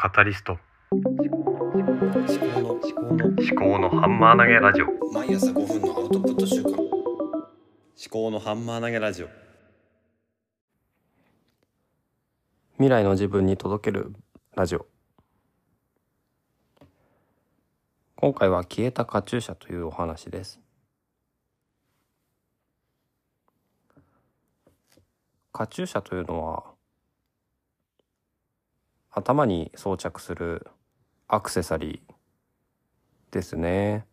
カタリスト。思考の思考の思考のハンマー投げラジオ。毎朝5分のアウトプット週間思考のハンマー投げラジオ。未来の自分に届けるラジオ。今回は消えたカチューシャというお話です。カチューシャというのは頭に装着するアクセサリーですね。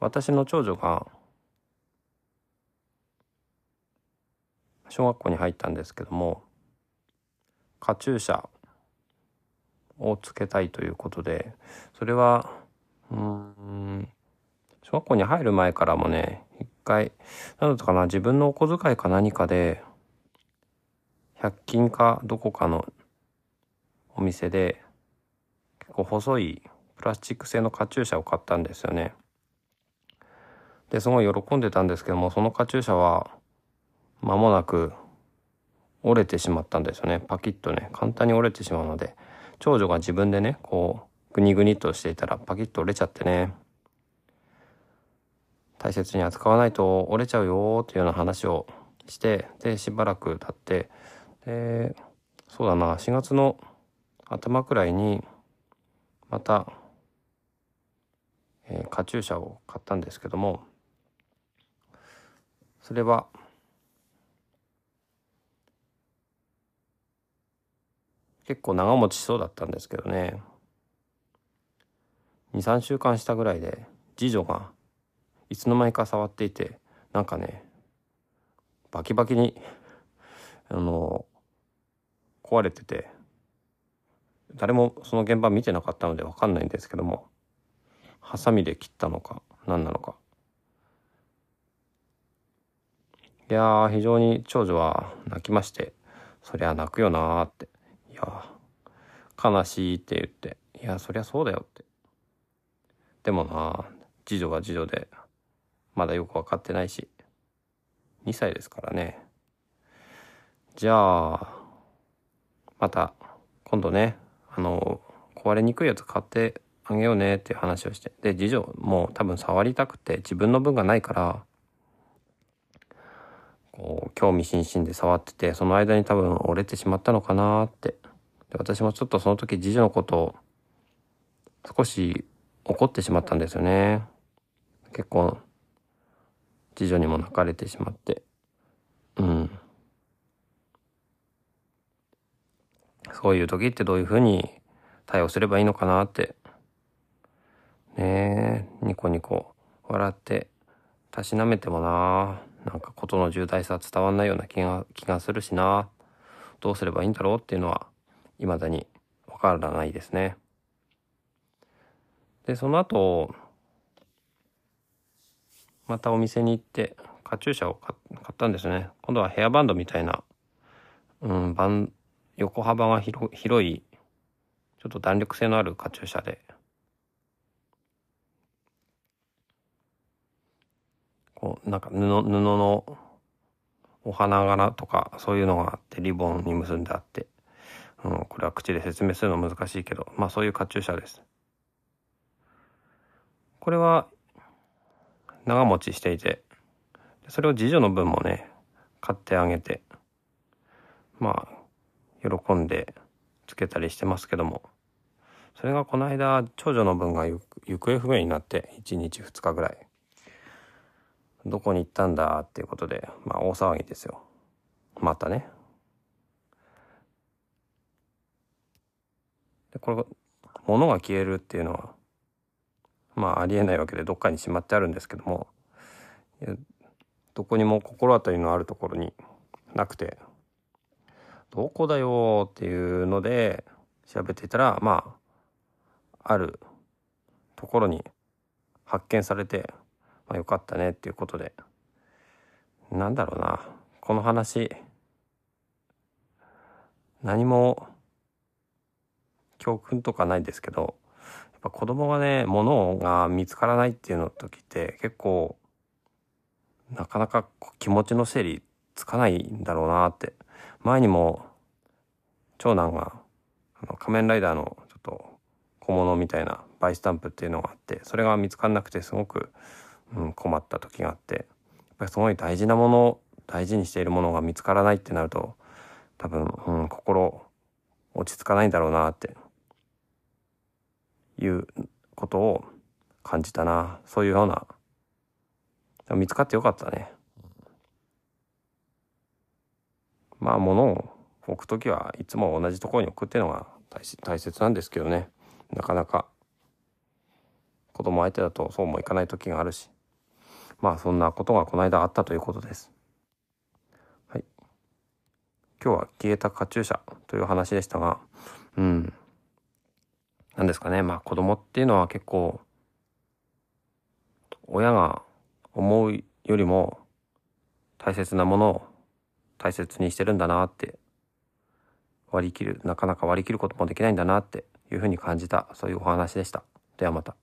私の長女が小学校に入ったんですけどもカチューシャをつけたいということでそれはうん小学校に入る前からもね一回何だったかな自分のお小遣いか何かで100均かどこかのお店で結構細いプラスチック製のカチューシャを買ったんですよね。ですごい喜んでたんですけどもそのカチューシャは間もなく折れてしまったんですよねパキッとね簡単に折れてしまうので長女が自分でねこうグニグニとしていたらパキッと折れちゃってね大切に扱わないと折れちゃうよっていうような話をしてでしばらく経ってでそうだな4月の頭くらいにまた、えーカチューシャを買ったんですけどもそれは結構長持ちしそうだったんですけどね。23週間したぐらいで次女がいつの間にか触っていてなんかねバキバキに あの壊れてて誰もその現場見てなかったので分かんないんですけどもハサミで切ったのか何なのか。いや非常に長女は泣きましてそりゃ泣くよなーって。いや悲しいって言っていやそりゃそうだよって。でもな次女は次女でまだよく分かってないし2歳ですからね。じゃあまた今度ねあの壊れにくいやつ買ってあげようねっていう話をしてで次女も多分触りたくて自分の分がないからこう興味津々で触っててその間に多分折れてしまったのかなって。で私もちょっとその時次女のことを少し怒ってしまったんですよね。結構次女にも泣かれてしまって。うん。そういう時ってどういうふうに対応すればいいのかなって。ねえニコニコ笑ってたしなめてもな。なんかことの重大さ伝わんないような気が気がするしな。どうすればいいんだろうっていうのは未だにわからないですね。でその後またお店に行ってカチューシャを買ったんですね。今度はヘアバンドみたいな、うん、バン横幅が広いちょっと弾力性のあるカチューシャで。こうなんか布布のお花柄とかそういうのがあってリボンに結んであって、うん、これは口で説明するの難しいけどまあそういうカチューシャです。これは長持ちしていてそれを次女の分もね買ってあげて。まあ喜んでつけたりしてますけども。それがこの間長女の分が行方不明になって1日2日ぐらい。どこに行ったんだっていうことでまあ大騒ぎですよ。またね。でこれ物が消えるっていうのはまあありえないわけでどっかにしまってあるんですけども。どこにも心当たりのあるところになくて。どこだよっていうので調べていたらまああるところに発見されて、まあ、よかったねっていうことで。なんだろうな。この話何も教訓とかないですけどやっぱ子供がね物が見つからないっていうの時って結構なかなか気持ちの整理つかないんだろうなって前にも長男があの仮面ライダーのちょっと小物みたいなバイスタンプっていうのがあってそれが見つからなくてすごく、うん、困った時があってやっぱりすごい大事なもの大事にしているものが見つからないってなると多分、うん、心落ち着かないんだろうなっていうことを感じたな。そういうような見つかってよかったね。まあ物を置く時はいつも同じところに置くっていうのが大切なんですけどね。なかなか。子供相手だとそうもいかない時があるし。まあそんなことがこの間あったということです。はい。今日は消えたカチューシャという話でしたがうん。何ですかね。まあ子供っていうのは結構親が思うよりも大切なものを大切にしてるんだなって割り切るなかなか割り切ることもできないんだなっていうふうに感じたそういうお話でした。ではまた。